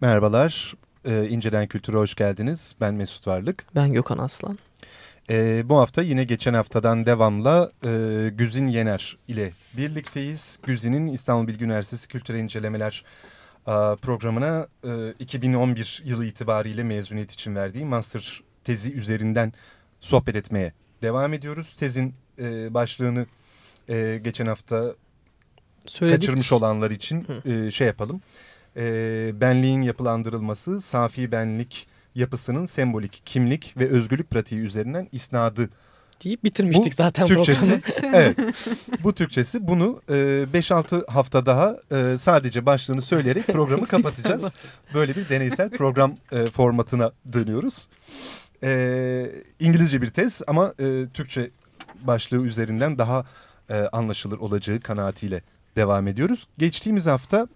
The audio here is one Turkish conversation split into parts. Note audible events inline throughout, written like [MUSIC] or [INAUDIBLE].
Merhabalar, ee, İncelen Kültür'e hoş geldiniz. Ben Mesut Varlık. Ben Gökhan Aslan. Ee, bu hafta yine geçen haftadan devamla e, Güzin Yener ile birlikteyiz. Güzin'in İstanbul Bilgi Üniversitesi Kültürel İncelemeler a, programına e, 2011 yılı itibariyle mezuniyet için verdiği master tezi üzerinden sohbet etmeye devam ediyoruz. Tezin e, başlığını e, geçen hafta Söyledik. kaçırmış olanlar için e, şey yapalım e, benliğin yapılandırılması, safi benlik yapısının sembolik, kimlik ve özgürlük pratiği üzerinden isnadı deyip bitirmiştik bu zaten Türkçesi, [LAUGHS] evet. Bu Türkçesi bunu 5-6 e, hafta daha e, sadece başlığını söyleyerek programı [LAUGHS] kapatacağız. Böyle bir deneysel program e, formatına dönüyoruz. E, İngilizce bir tez ama e, Türkçe başlığı üzerinden daha e, anlaşılır olacağı kanaatiyle devam ediyoruz. Geçtiğimiz hafta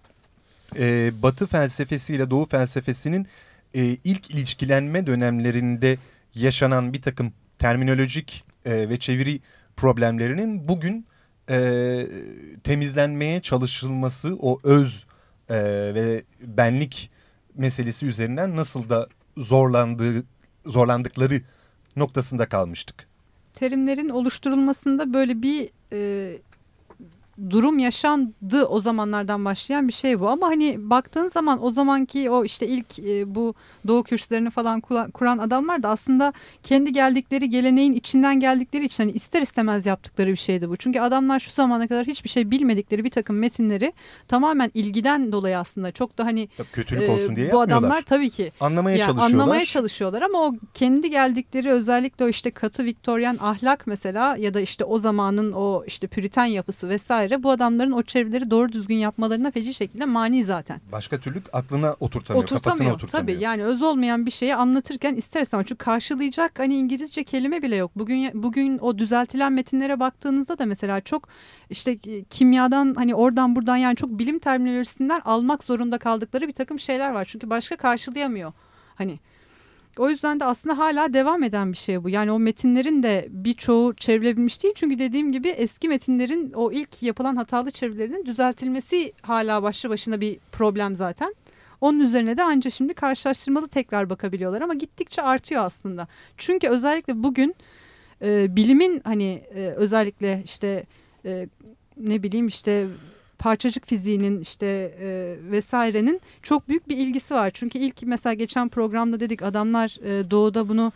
e, Batı felsefesiyle Doğu felsefesinin e, ilk ilişkilenme dönemlerinde yaşanan bir takım terminolojik e, ve çeviri problemlerinin bugün e, temizlenmeye çalışılması o öz e, ve benlik meselesi üzerinden nasıl da zorlandığı zorlandıkları noktasında kalmıştık. Terimlerin oluşturulmasında böyle bir e, durum yaşandı o zamanlardan başlayan bir şey bu. Ama hani baktığın zaman o zamanki o işte ilk e, bu doğu kürsülerini falan kuran adamlar da aslında kendi geldikleri geleneğin içinden geldikleri için hani ister istemez yaptıkları bir şeydi bu. Çünkü adamlar şu zamana kadar hiçbir şey bilmedikleri bir takım metinleri tamamen ilgiden dolayı aslında çok da hani tabii kötülük e, olsun diye bu adamlar tabii ki anlamaya yani çalışıyorlar. Anlamaya çalışıyorlar ama o kendi geldikleri özellikle o işte katı Viktoryen ahlak mesela ya da işte o zamanın o işte püriten yapısı vesaire vesaire bu adamların o çevreleri doğru düzgün yapmalarına feci şekilde mani zaten. Başka türlü aklına oturtamıyor, oturtamıyor kafasına oturtamıyor. Tabii yani öz olmayan bir şeyi anlatırken ister istemez çünkü karşılayacak hani İngilizce kelime bile yok. Bugün bugün o düzeltilen metinlere baktığınızda da mesela çok işte kimyadan hani oradan buradan yani çok bilim terminolojisinden almak zorunda kaldıkları bir takım şeyler var. Çünkü başka karşılayamıyor. Hani o yüzden de aslında hala devam eden bir şey bu. Yani o metinlerin de birçoğu çevrilebilmiş değil. Çünkü dediğim gibi eski metinlerin o ilk yapılan hatalı çevirilerinin düzeltilmesi hala başlı başına bir problem zaten. Onun üzerine de ancak şimdi karşılaştırmalı tekrar bakabiliyorlar ama gittikçe artıyor aslında. Çünkü özellikle bugün e, bilimin hani e, özellikle işte e, ne bileyim işte parçacık fiziğinin işte e, vesairenin çok büyük bir ilgisi var. Çünkü ilk mesela geçen programda dedik adamlar e, doğuda bunu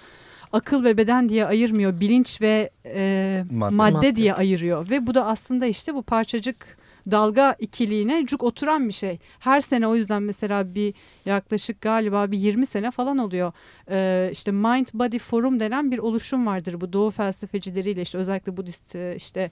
akıl ve beden diye ayırmıyor. Bilinç ve e, madde. madde diye ayırıyor. Ve bu da aslında işte bu parçacık dalga ikiliğine cuk oturan bir şey. Her sene o yüzden mesela bir yaklaşık galiba bir 20 sene falan oluyor. Ee, işte Mind Body Forum denen bir oluşum vardır bu doğu felsefecileriyle işte özellikle Budist e, işte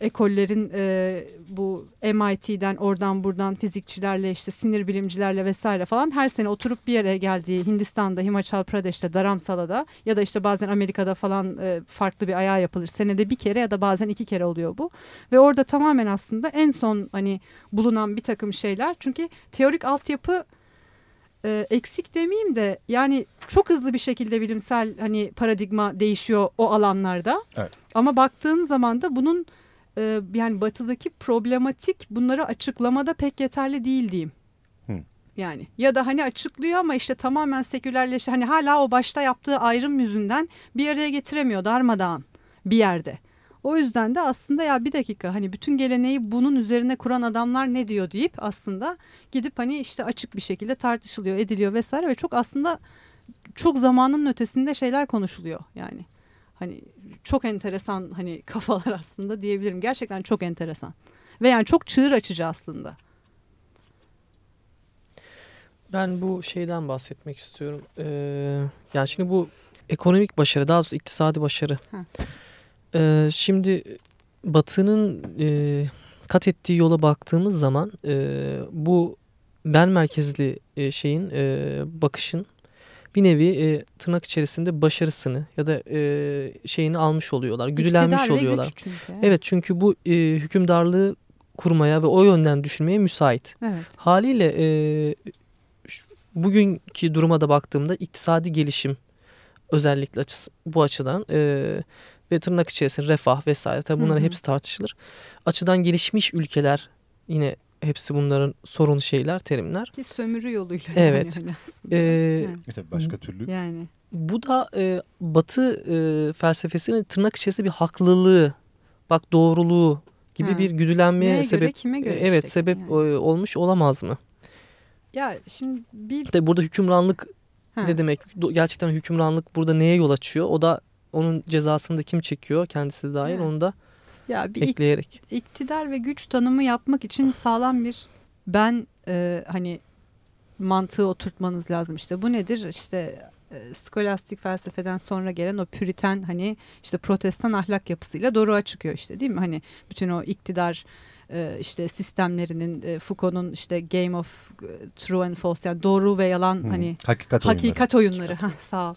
ekollerin e, bu MIT'den oradan buradan fizikçilerle işte sinir bilimcilerle vesaire falan her sene oturup bir yere geldiği Hindistan'da Himachal Pradesh'te Dharamsala'da ya da işte bazen Amerika'da falan e, farklı bir ayağı yapılır. Senede bir kere ya da bazen iki kere oluyor bu. Ve orada tamamen aslında en son hani bulunan bir takım şeyler çünkü teorik altyapı e, eksik demeyeyim de yani çok hızlı bir şekilde bilimsel hani paradigma değişiyor o alanlarda. Evet. Ama baktığın zaman da bunun e, yani batıdaki problematik bunları açıklamada pek yeterli değil diyeyim. Yani ya da hani açıklıyor ama işte tamamen sekülerleş hani hala o başta yaptığı ayrım yüzünden bir araya getiremiyor darmadağın bir yerde. O yüzden de aslında ya bir dakika hani bütün geleneği bunun üzerine kuran adamlar ne diyor deyip aslında gidip hani işte açık bir şekilde tartışılıyor ediliyor vesaire ve çok aslında çok zamanın ötesinde şeyler konuşuluyor yani. Hani çok enteresan hani [LAUGHS] kafalar aslında diyebilirim. Gerçekten çok enteresan. Ve yani çok çığır açıcı aslında. Ben bu şeyden bahsetmek istiyorum. Ee, yani şimdi bu ekonomik başarı, daha doğrusu iktisadi başarı. Ee, şimdi Batı'nın e, kat ettiği yola baktığımız zaman e, bu ben merkezli e, şeyin e, bakışın bir nevi e, tırnak içerisinde başarısını ya da e, şeyini almış oluyorlar. Güdülenmiş İktidar oluyorlar. Güç çünkü. Evet çünkü bu e, hükümdarlığı kurmaya ve o yönden düşünmeye müsait. Evet. Haliyle e, bugünkü duruma da baktığımda iktisadi gelişim özellikle açısı, bu açıdan e, ve tırnak içerisinde refah vesaire tabi bunların Hı -hı. hepsi tartışılır. Açıdan gelişmiş ülkeler yine hepsi bunların sorun şeyler, terimler. Ki sömürü yoluyla. Evet. Yani aslında. Ee, Evet. E tabii başka türlü. Yani. Bu da e, Batı e, felsefesinin tırnak içerisinde bir haklılığı, bak doğruluğu gibi Ha. bir güdülenmeye Neye sebep göre, kime göre e, evet sebep yani. e, olmuş olamaz mı? Ya şimdi bir Tabii burada hükümranlık Ha. ne demek? Gerçekten hükümranlık burada neye yol açıyor? O da onun cezasını da kim çekiyor? Kendisi Ha. onu da ya bir ik- ekleyerek. iktidar ve güç tanımı yapmak için sağlam bir ben e, hani mantığı oturtmanız lazım. İşte bu nedir? İşte e, skolastik felsefeden sonra gelen o püriten hani işte protestan ahlak yapısıyla doğruğa çıkıyor işte değil mi? Hani bütün o iktidar e, işte sistemlerinin e, Foucault'un işte Game of True and False yani doğru ve yalan Hı, hani hakikat oyunları. hakikat oyunları. Ha sağ ol.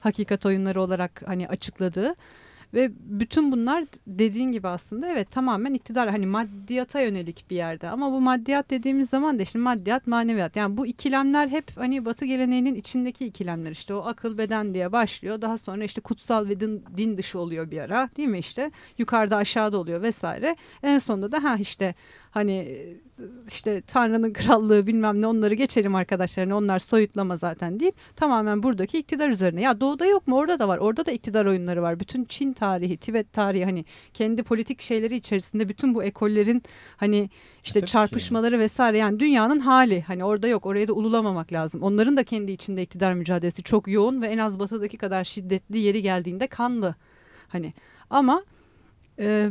Hakikat oyunları olarak hani açıkladığı ve bütün bunlar dediğin gibi aslında evet tamamen iktidar hani maddiyata yönelik bir yerde. Ama bu maddiyat dediğimiz zaman da işte maddiyat maneviyat. Yani bu ikilemler hep hani batı geleneğinin içindeki ikilemler. İşte o akıl beden diye başlıyor. Daha sonra işte kutsal ve din, din dışı oluyor bir ara değil mi işte? Yukarıda aşağıda oluyor vesaire. En sonunda da ha işte hani işte Tanrı'nın krallığı bilmem ne onları geçelim arkadaşlar hani onlar soyutlama zaten deyip tamamen buradaki iktidar üzerine. Ya doğuda yok mu? Orada da var. Orada da iktidar oyunları var. Bütün Çin tarihi, Tibet tarihi hani kendi politik şeyleri içerisinde bütün bu ekollerin hani işte Tabii ki. çarpışmaları vesaire yani dünyanın hali hani orada yok. Oraya da ululamamak lazım. Onların da kendi içinde iktidar mücadelesi çok yoğun ve en az batıdaki kadar şiddetli yeri geldiğinde kanlı. Hani ama e,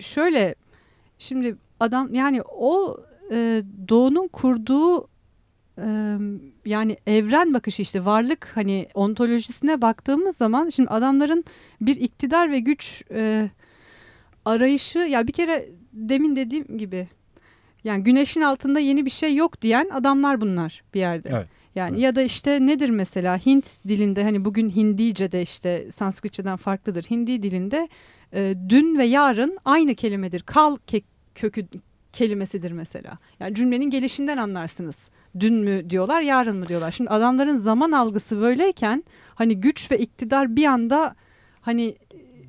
şöyle şimdi adam yani o e, doğunun kurduğu e, yani evren bakışı işte varlık hani ontolojisine baktığımız zaman şimdi adamların bir iktidar ve güç e, arayışı ya bir kere demin dediğim gibi yani güneşin altında yeni bir şey yok diyen adamlar bunlar bir yerde. Evet. Yani Evet. ya da işte nedir mesela Hint dilinde hani bugün Hindice'de işte Sanskritçeden farklıdır. Hindi dilinde e, dün ve yarın aynı kelimedir. Kal ke- kökü kelimesidir mesela. Yani cümlenin gelişinden anlarsınız. Dün mü diyorlar, yarın mı diyorlar. Şimdi adamların zaman algısı böyleyken hani güç ve iktidar bir anda hani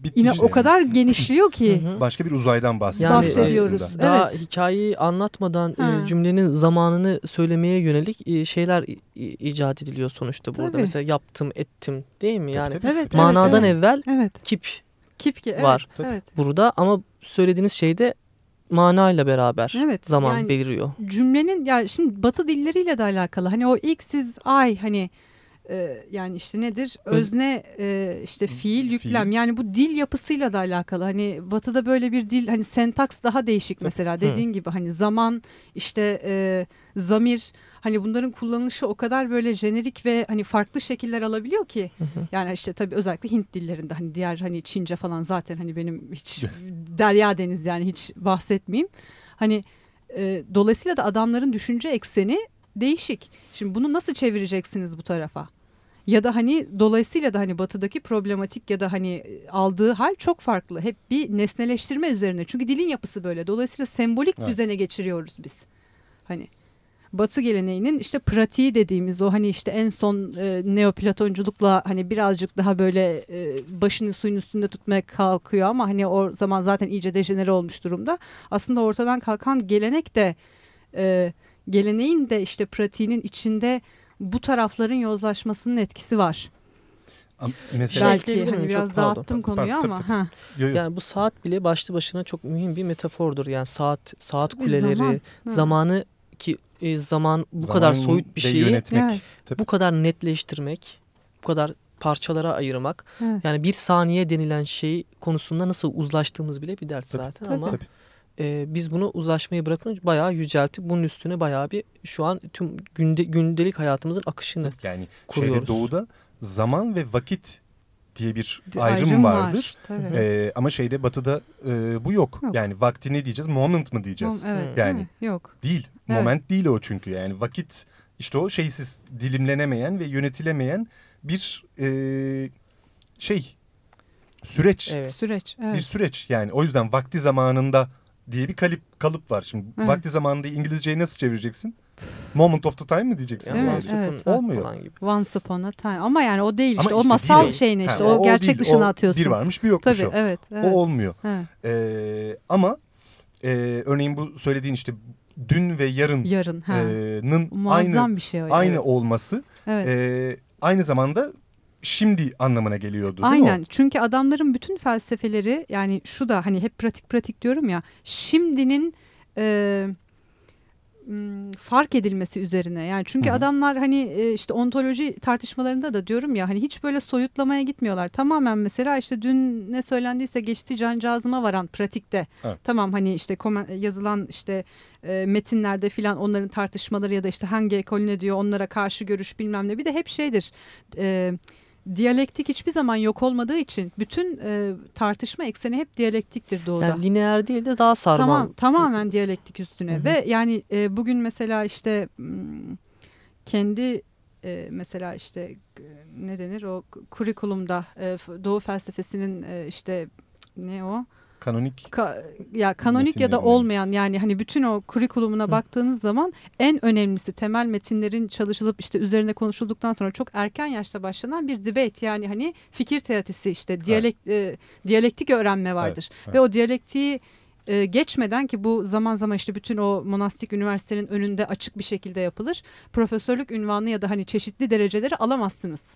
Bitti yine işte o kadar genişliyor ki. [LAUGHS] Başka bir uzaydan bahsediyoruz Yani, Bahsediyoruz. aslında. Daha Evet. hikayeyi anlatmadan Ha. e, cümlenin zamanını söylemeye yönelik e, şeyler icat ediliyor sonuçta burada. Tabii. Mesela yaptım, ettim değil mi? Yani Tabii, tabii. Evet, manadan evet, evvel Evet. kip Kip ki evet, Var. Tabii. Evet. burada ama söylediğiniz şey de manayla beraber Evet, zaman yani- beliriyor. cümlenin ya şimdi batı dilleriyle de alakalı. Hani o ilk siz ay hani e, yani işte nedir? Öz- Özne e, işte fiil, Fiil. yüklem. Yani bu dil yapısıyla da alakalı. Hani batıda böyle bir dil hani sentaks daha değişik mesela. Dediğin gibi hani zaman işte e, zamir hani bunların kullanılışı o kadar böyle jenerik ve hani farklı şekiller alabiliyor ki. Hı hı. Yani işte tabii özellikle Hint dillerinde hani diğer hani Çince falan zaten hani benim hiç [LAUGHS] derya deniz yani hiç bahsetmeyeyim. Hani e, dolayısıyla da adamların düşünce ekseni değişik. Şimdi bunu nasıl çevireceksiniz bu tarafa? Ya da hani dolayısıyla da hani batıdaki problematik ya da hani e, aldığı hal çok farklı. Hep bir nesneleştirme üzerine. Çünkü dilin yapısı böyle. Dolayısıyla sembolik Evet. düzene geçiriyoruz biz. Hani Batı geleneğinin işte pratiği dediğimiz o hani işte en son e, neoplatonculukla hani birazcık daha böyle e, başını suyun üstünde tutmaya kalkıyor ama hani o zaman zaten iyice dejenere olmuş durumda. Aslında ortadan kalkan gelenek de e, geleneğin de işte pratiğinin içinde bu tarafların yozlaşmasının etkisi var. Şey Mesela Belki ekleyebilir hani biraz Çok dağıttım Pardon, konuyu tabii, ama tabii. ha. Yo, yo. Yani bu saat bile başlı başına çok mühim bir metafordur. Yani saat saat Bir kuleleri, zaman, ha. zamanı ki e, zaman bu Zaman kadar soyut bir şeyi yönetmek. Evet. bu kadar netleştirmek, bu kadar parçalara ayırmak. Evet. Yani bir saniye denilen şey konusunda nasıl uzlaştığımız bile bir dert Tabii, zaten tabii. ama Tabii. E, biz bunu uzlaşmayı bırakın bayağı yüceltip bunun üstüne bayağı bir şu an tüm günde, gündelik hayatımızın akışını Yani kuruyoruz. şeyde doğuda zaman ve vakit diye bir ayrım, var, vardır. tabii. Ee, ama şeyde batıda e, bu yok. Yok. Yani vakti ne diyeceğiz? Moment mı diyeceğiz? Evet, Hmm. Yani. değil yok. Değil. Evet. Moment değil o çünkü. Yani vakit işte o şeysiz dilimlenemeyen ve yönetilemeyen bir e, şey süreç. Evet. Süreç. Evet. Bir süreç. Yani o yüzden vakti zamanında diye bir kalıp kalıp var. Şimdi Evet. vakti zamanında İngilizceyi nasıl çevireceksin? Moment of the time mi diyeceksin? Yani sukun evet. Olmuyor. falan gibi. Once upon a time. Ama yani o değil Ama işte. o işte masal değil o. şeyine işte. Ha, o, gerçek değil. dışına O atıyorsun. Bir varmış bir yokmuş Tabii o. evet. evet. O olmuyor. evet. Ee, ama e, örneğin bu söylediğin işte dün ve yarının Yarın. Ha. e, Muazzam aynı bir şey o. aynı evet. olması Evet. e, aynı zamanda şimdi anlamına geliyordu değil Aynen. mi? Çünkü adamların bütün felsefeleri yani şu da hani hep pratik pratik diyorum ya. Şimdinin e, fark edilmesi üzerine. Yani çünkü Hı hı. adamlar hani işte ontoloji tartışmalarında da diyorum ya hani hiç böyle soyutlamaya gitmiyorlar. Tamamen mesela işte dün ne söylendiyse geçti cancağızıma varan pratikte. Evet. Tamam hani işte yazılan işte e, metinlerde filan onların tartışmaları ya da işte hangi ekol ne diyor onlara karşı görüş bilmem ne. Bir de hep şeydir. E, diyalektik hiçbir zaman yok olmadığı için bütün e, tartışma ekseni hep diyalektiktir doğuda. Yani lineer değil de daha sarmal. Tamam, tamamen diyalektik üstüne Hı hı. ve yani e, bugün mesela işte kendi e, mesela işte ne denir o kurikulumda e, Doğu felsefesinin e, işte ne o Kanonik Ka- ya kanonik ya da olmayan yani hani bütün o kurikulumuna Hı. baktığınız zaman en önemlisi temel metinlerin çalışılıp işte üzerine konuşulduktan sonra çok erken yaşta başlanan bir debate yani hani fikir teatisi işte diyalek e, diyalektik öğrenme vardır evet. ve o diyalektiği e, geçmeden ki bu zaman zaman işte bütün o monastik üniversitenin önünde açık bir şekilde yapılır. Profesörlük ünvanı ya da hani çeşitli dereceleri alamazsınız.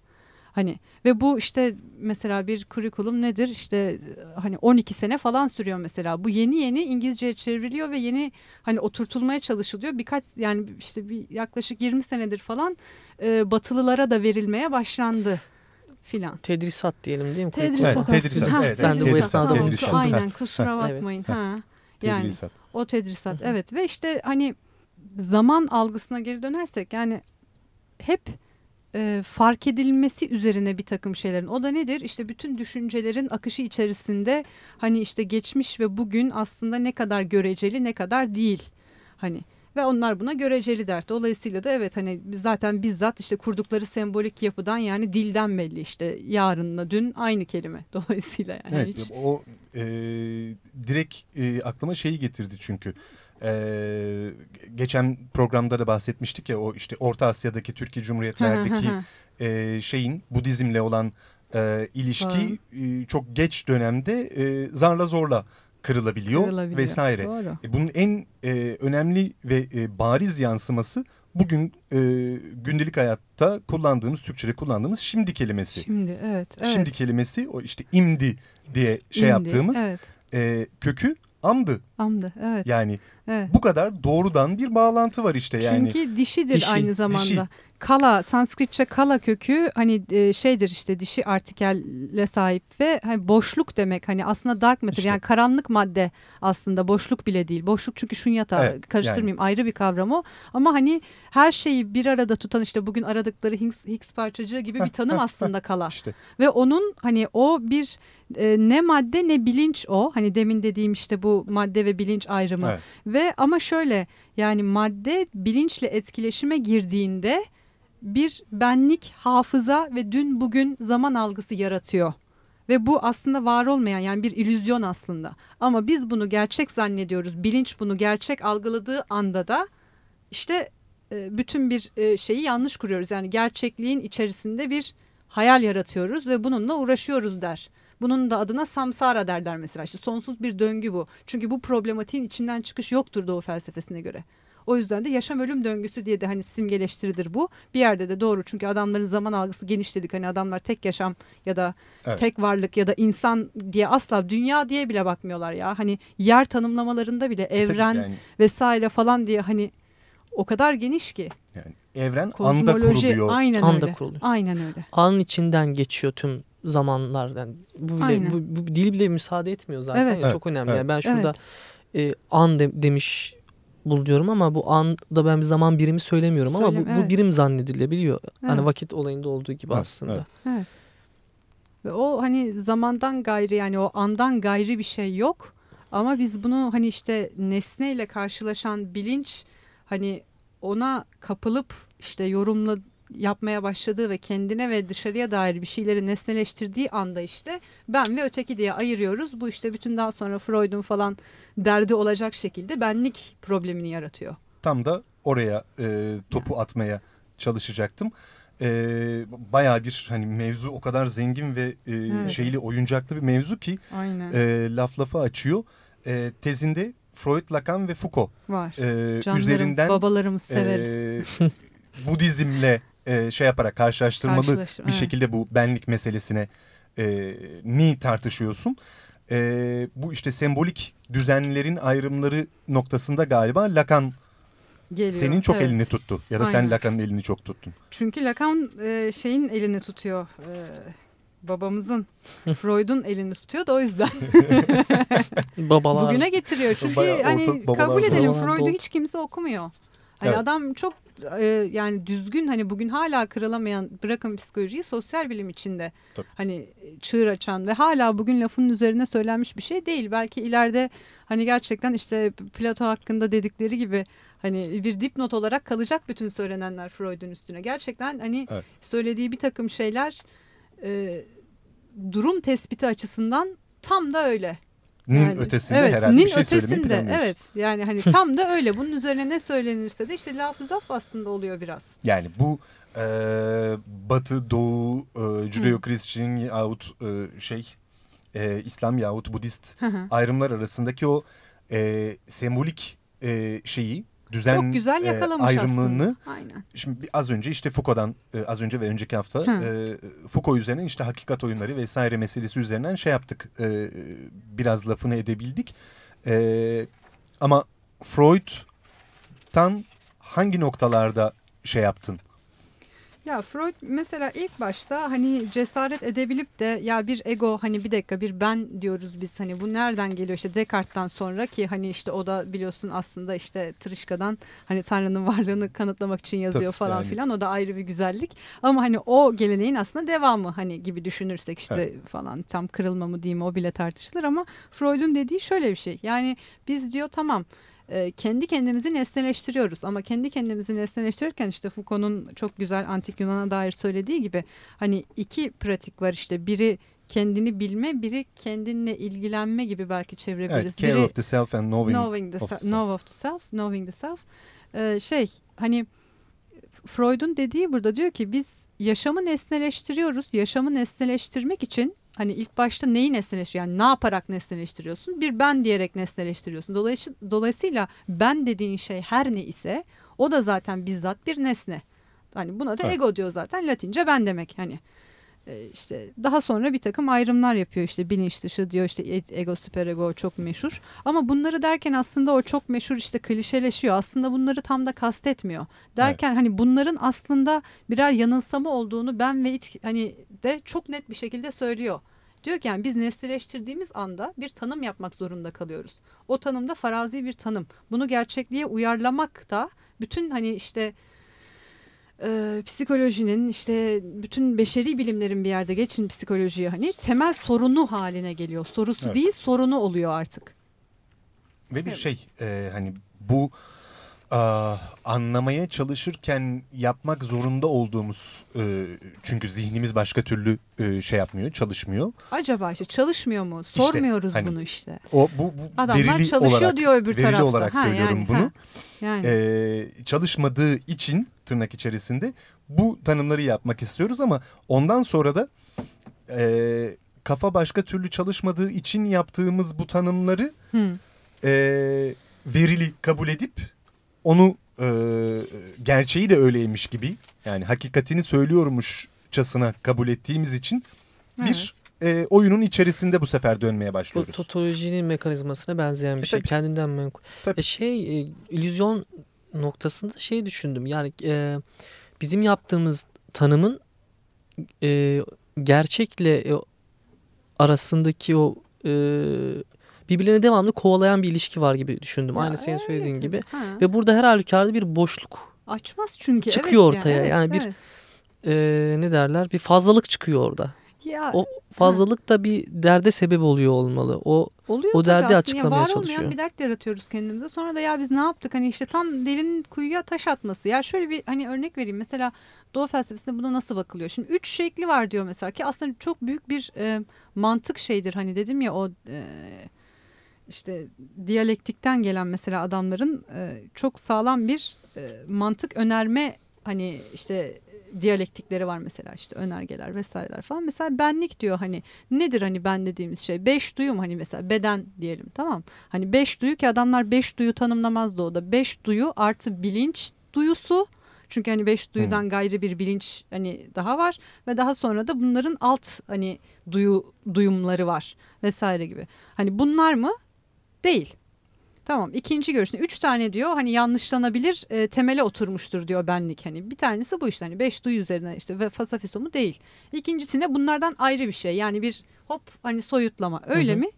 Hani ve bu işte mesela bir kurikulum nedir? İşte hani 12 sene falan sürüyor mesela. Bu yeni yeni İngilizceye çevriliyor ve yeni hani oturtulmaya çalışılıyor. Birkaç yani işte bir yaklaşık 20 senedir falan e, batılılara da verilmeye başlandı filan. Tedrisat diyelim değil mi? Tedrisat Evet, tedrisat, Ha, evet, Ben de bu tedrisat, esnada tamam. tedrisat. Aynen kusura bakmayın. Ha. Yani tedrisat. o tedrisat evet ve işte hani zaman algısına geri dönersek yani hep e, fark edilmesi üzerine bir takım şeylerin o da nedir işte bütün düşüncelerin akışı içerisinde hani işte geçmiş ve bugün aslında ne kadar göreceli ne kadar değil hani ve onlar buna göreceli der. Dolayısıyla da evet hani zaten bizzat işte kurdukları sembolik yapıdan yani dilden belli işte yarınla dün aynı kelime. [LAUGHS] Dolayısıyla yani Evet, hiç o e, direkt e, aklıma şeyi getirdi çünkü. E, geçen programda da bahsetmiştik ya o işte Orta Asya'daki Türkiye Cumhuriyetlerdeki e, şeyin Budizmle olan e, ilişki e, çok geç dönemde e, zarla zorla kırılabiliyor, Kırılabiliyor. vesaire. Doğru. E, Bunun en e, önemli ve e, bariz yansıması bugün e, gündelik hayatta kullandığımız Türkçe'de kullandığımız şimdi kelimesi. Şimdi evet. evet. Şimdi kelimesi o işte imdi diye şey İndi, yaptığımız Evet. e, kökü amdı. Amdı. Evet. Yani evet. bu kadar doğrudan bir bağlantı var işte yani. Çünkü dişidir Dişi, aynı zamanda. dişi. Kala, Sanskritçe kala kökü hani e, şeydir işte dişi artikelle sahip ve hani boşluk demek. Hani aslında dark matter İşte. yani karanlık madde aslında boşluk bile değil. Boşluk çünkü şunyata Evet, karıştırmayayım ayrı bir kavram o. Ama hani her şeyi bir arada tutan işte bugün aradıkları Higgs, Higgs parçacığı gibi bir [LAUGHS] tanım aslında kala. İşte Ve onun hani o bir e, ne madde ne bilinç o. Hani demin dediğim işte bu madde ve bilinç ayrımı. evet. Ve ama şöyle yani madde bilinçle etkileşime girdiğinde bir benlik, hafıza ve dün bugün zaman algısı yaratıyor. Ve bu aslında var olmayan yani bir illüzyon aslında. Ama biz bunu gerçek zannediyoruz. Bilinç bunu gerçek algıladığı anda da işte e, bütün bir e, şeyi yanlış kuruyoruz. Yani gerçekliğin içerisinde bir hayal yaratıyoruz ve bununla uğraşıyoruz der. Bunun da adına samsara derler mesela. İşte sonsuz bir döngü bu. Çünkü bu problematiğin içinden çıkış yoktur Doğu felsefesine göre. O yüzden de yaşam ölüm döngüsü diye de hani simgeleştirilir bu. Bir yerde de doğru çünkü adamların zaman algısı geniş dedik. Hani adamlar tek yaşam ya da Evet. tek varlık ya da insan diye asla dünya diye bile bakmıyorlar ya. Hani yer tanımlamalarında bile Tabii evren yani, vesaire falan diye hani o kadar geniş ki. yani evren anda Kozmoloji kuruluyor. aynen Anda öyle. kuruluyor. Aynen öyle. Anın içinden geçiyor tüm zamanlar. Yani bu, bile, bu, bu dil bile müsaade etmiyor zaten. Evet. Ya, çok önemli. Evet. Yani ben şurada e, an de- demiş buluyorum ama bu anda ben bir zaman birimi söylemiyorum ama bu, Söyleme, bu evet. birim zannedilebiliyor. Hani Evet. vakit olayında olduğu gibi Evet, aslında. evet. Evet. Ve o hani zamandan gayrı yani o andan gayrı bir şey yok. Ama biz bunu hani işte nesneyle karşılaşan bilinç hani ona kapılıp işte yorumla yapmaya başladığı ve kendine ve dışarıya dair bir şeyleri nesneleştirdiği anda işte ben ve öteki diye ayırıyoruz. Bu işte bütün daha sonra Freud'un falan derdi olacak şekilde benlik problemini yaratıyor. Tam da oraya e, topu atmaya çalışacaktım. E, bayağı bir hani mevzu o kadar zengin ve e, Evet. şeyli oyuncaklı bir mevzu ki Aynen. e, laf lafa açıyor. E, tezinde Freud, Lacan ve Foucault Var. e, Canlarım, üzerinden babalarımız severiz. e, Budizmle [LAUGHS] e, şey yaparak karşılaştırmalı Karşılaştır- bir evet. şekilde bu benlik meselesine e, ni tartışıyorsun. E, bu işte sembolik düzenlerin ayrımları noktasında galiba Lacan Geliyor. senin çok Evet. elini tuttu ya da sen Aynen. Lacan'ın elini çok tuttun. Çünkü Lacan e, şeyin elini tutuyor. E, babamızın [LAUGHS] Freud'un elini tutuyor da o yüzden [LAUGHS] Babalar. bugüne getiriyor. [LAUGHS] Çünkü Bayağı hani ortalık babalar kabul edelim Freud'u hiç kimse okumuyor. Hani Evet. adam çok e, yani düzgün hani bugün hala kırılamayan bırakın psikolojiyi sosyal bilim içinde Tabii. hani çığır açan ve hala bugün lafının üzerine söylenmiş bir şey değil. Belki ileride hani gerçekten işte Plato hakkında dedikleri gibi hani bir dipnot olarak kalacak bütün söylenenler Freud'un üstüne. Gerçekten hani Evet. söylediği bir takım şeyler e, durum tespiti açısından tam da öyle. Nin Yani, ötesinde evet, herhalde nin bir şey ötesinde. Evet yani hani tam da öyle. Bunun üzerine ne söylenirse de işte lafuzaf aslında oluyor biraz. Yani bu e, Batı, Doğu, e, Judeo-Christian yahut e, şey e, İslam yahut Budist ayrımlar arasındaki o e, sembolik e, şeyi düzen Çok güzel e, yakalamış ayrımını aslında. Aynen. şimdi az önce işte Foucault'dan e, az önce ve önceki hafta Hı. e, Foucault üzerinden işte hakikat oyunları vesaire meselesi üzerinden şey yaptık e, biraz lafını edebildik E, ama Freud'tan hangi noktalarda şey yaptın Ya Freud mesela ilk başta hani cesaret edebilip de ya bir ego hani bir dakika bir ben diyoruz biz hani bu nereden geliyor? İşte Descartes'tan sonra ki hani işte o da biliyorsun aslında işte Tırışka'dan hani Tanrı'nın varlığını kanıtlamak için yazıyor Tabii, falan yani. filan. O da ayrı bir güzellik. Ama hani o geleneğin aslında devamı hani gibi düşünürsek işte Evet. falan tam kırılma mı diyeyim o bile tartışılır. Ama Freud'un dediği şöyle bir şey. Yani biz diyor tamam e, kendi kendimizi nesneleştiriyoruz ama kendi kendimizi nesneleştirirken işte Foucault'un çok güzel antik Yunan'a dair söylediği gibi hani iki pratik var işte biri kendini bilme biri kendinle ilgilenme gibi belki çevirebiliriz. evet care biri of the self and knowing, knowing the of the self, know of the self, knowing the self. Ee, şey hani Freud'un dediği burada diyor ki biz yaşamı nesneleştiriyoruz. Yaşamı nesneleştirmek için hani ilk başta neyi nesneleştiriyorsun? Yani ne yaparak nesneleştiriyorsun? Bir ben diyerek nesneleştiriyorsun. Dolayısıyla, dolayısıyla ben dediğin şey her ne ise o da zaten bizzat bir nesne. Hani buna da Evet. ego diyor zaten. Latince ben demek hani. Ee, işte daha sonra bir takım ayrımlar yapıyor işte bilinç dışı diyor işte e- ego süperego çok meşhur ama bunları derken aslında o çok meşhur işte klişeleşiyor aslında bunları tam da kastetmiyor derken hani bunların aslında birer yanılsama olduğunu ben ve it hani de çok net bir şekilde söylüyor. Diyor ki yani biz nesneleştirdiğimiz anda bir tanım yapmak zorunda kalıyoruz. O tanım da farazi bir tanım. Bunu gerçekliğe uyarlamak da bütün hani işte e, psikolojinin işte bütün beşeri bilimlerin bir yerde geçin psikolojiye hani temel sorunu haline geliyor. Sorusu Evet. değil sorunu oluyor artık. Ve bir Evet. şey e, hani bu a, anlamaya çalışırken yapmak zorunda olduğumuz e, çünkü zihnimiz başka türlü e, şey yapmıyor çalışmıyor. Acaba işte çalışmıyor mu? Sormuyoruz hani bunu işte. O bu, bu Adamlar verili çalışıyor olarak, diyor öbür verili tarafta. olarak Ha, söylüyorum yani, bunu. ha. Yani E, çalışmadığı için tırnak içerisinde bu tanımları yapmak istiyoruz ama ondan sonra da e, kafa başka türlü çalışmadığı için yaptığımız bu tanımları hı. e, verili kabul edip onu e, gerçeği de öyleymiş gibi yani hakikatini söylüyormuşçasına kabul ettiğimiz için bir e, oyunun içerisinde bu sefer dönmeye Bu başlıyoruz. totolojinin mekanizmasına benzeyen bir E, şey. tabii. Kendinden menkul. Tabii. E şey e, illüzyon noktasında şey düşündüm. Yani e, bizim yaptığımız tanımın e, gerçekle e, arasındaki o e, birbirlerine devamlı kovalayan bir ilişki var gibi düşündüm. Ya, Aynı senin öyle söylediğin tabii. gibi. Ha. Ve burada her halükarda bir boşluk Açmaz çünkü. Çıkıyor evet ortaya. evet, Yani bir- evet. e, ne derler bir fazlalık çıkıyor orada. ya, O fazlalık da bir derde sebep oluyor olmalı. O Oluyor O derdi aslında. açıklamaya var çalışıyor. olmayan bir dert yaratıyoruz kendimize. Sonra da ya biz ne yaptık? Hani işte tam delinin kuyuya taş atması. Ya şöyle bir hani örnek vereyim. Mesela Doğu felsefesinde buna nasıl bakılıyor? Şimdi üç şekli var diyor mesela ki aslında çok büyük bir e, mantık şeydir. Hani dedim ya o e, işte diyalektikten gelen mesela adamların e, çok sağlam bir e, mantık önerme hani işte diyalektikleri var mesela işte önergeler vesaireler falan. Mesela benlik diyor hani nedir hani ben dediğimiz şey? Beş duyum hani mesela beden diyelim tamam. Hani beş duyu ki adamlar beş duyu tanımlamaz da o da. Beş duyu artı bilinç duyusu. Çünkü hani beş duyudan hmm. gayrı bir bilinç hani daha var ve daha sonra da bunların alt hani duyu duyumları var vesaire gibi. Hani bunlar mı? Değil. Tamam ikinci görüşünde üç tane diyor hani yanlışlanabilir e, temele oturmuştur diyor benlik hani bir tanesi bu işte hani beş duyu üzerine işte ve fasafiso mu değil. İkincisine bunlardan ayrı bir şey yani bir hop hani soyutlama öyle hı hı. mi?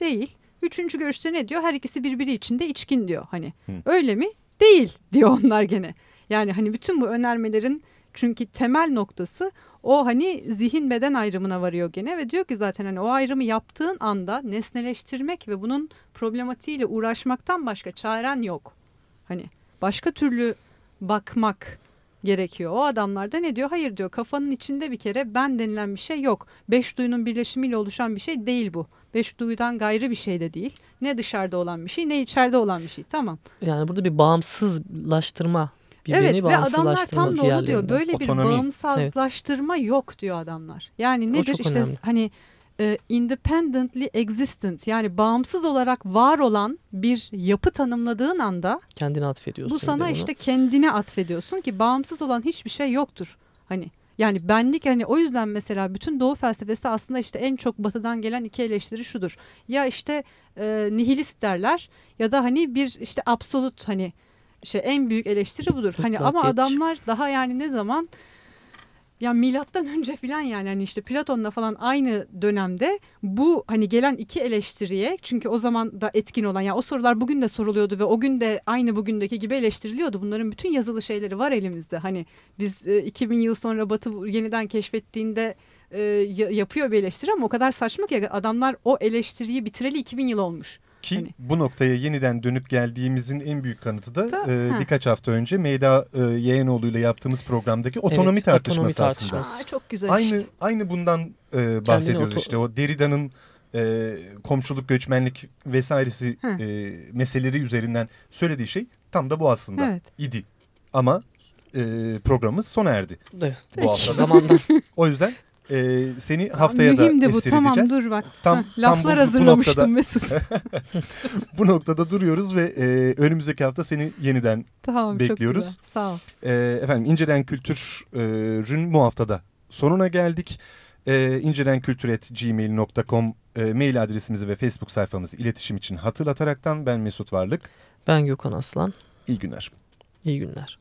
Değil. Üçüncü görüşte ne diyor? Her ikisi birbiri içinde içkin diyor hani. Hı. Öyle mi? Değil diyor onlar gene. Yani hani bütün bu önermelerin çünkü temel noktası o hani zihin beden ayrımına varıyor gene ve diyor ki zaten hani o ayrımı yaptığın anda nesneleştirmek ve bunun problematiğiyle uğraşmaktan başka çaren yok. Hani başka türlü bakmak gerekiyor. O adamlar da ne diyor? Hayır diyor kafanın içinde bir kere ben denilen bir şey yok. Beş duyunun birleşimiyle oluşan bir şey değil bu. Beş duyudan gayrı bir şey de değil. Ne dışarıda olan bir şey ne içeride olan bir şey. Tamam. Yani burada bir bağımsızlaştırma bir evet ve adamlar tam da onu diyor. Böyle Otonomi. bir bağımsızlaştırma evet. yok diyor adamlar. Yani nedir işte önemli. hani e, independently existent yani bağımsız olarak var olan bir yapı tanımladığın anda kendine atfediyorsun. Bu sana işte kendine atfediyorsun ki bağımsız olan hiçbir şey yoktur. Hani yani benlik hani o yüzden mesela bütün doğu felsefesi aslında işte en çok batıdan gelen iki eleştiri şudur. Ya işte e, nihilist derler ya da hani bir işte absolut hani şey en büyük eleştiri budur. Hani ama adamlar daha yani ne zaman ya milattan [LAUGHS] önce filan yani hani işte Platon'la falan aynı dönemde bu hani gelen iki eleştiriye çünkü o zaman da etkin olan yani o sorular bugün de soruluyordu ve o gün de aynı bugündeki gibi eleştiriliyordu. Bunların bütün yazılı şeyleri var elimizde. Hani biz e, 2000 yıl sonra Batı yeniden keşfettiğinde e, yapıyor bir eleştiri ama o kadar saçma ki adamlar o eleştiriyi bitireli 2000 yıl olmuş. Ki hani. bu noktaya yeniden dönüp geldiğimizin en büyük kanıtı da, da e, birkaç hafta önce Meyda e, Yeğenoğlu ile yaptığımız programdaki otonomi evet, tartışması, otonomi tartışması aslında. Aa, çok güzel aynı, işte. Aynı bundan e, bahsediyoruz işte o Derrida'nın e, komşuluk, göçmenlik vesairesi e, meseleleri üzerinden söylediği şey tam da bu aslında evet. idi. Ama e, programımız sona erdi. Evet. Bu hafta zamandan. [LAUGHS] o yüzden e, seni haftaya Mühim da de bu. Tamam dur bak. Tam, Heh, laflar tam bu, hazırlamıştım bu noktada, Mesut. [LAUGHS] bu noktada duruyoruz ve e, önümüzdeki hafta seni yeniden tamam, bekliyoruz. Çok güzel. Sağ ol. E, efendim İncelen Kültür'ün bu haftada sonuna geldik. E, incelenkültür.gmail.com e, mail adresimizi ve Facebook sayfamızı iletişim için hatırlataraktan ben Mesut Varlık. Ben Gökhan Aslan. İyi günler. İyi günler.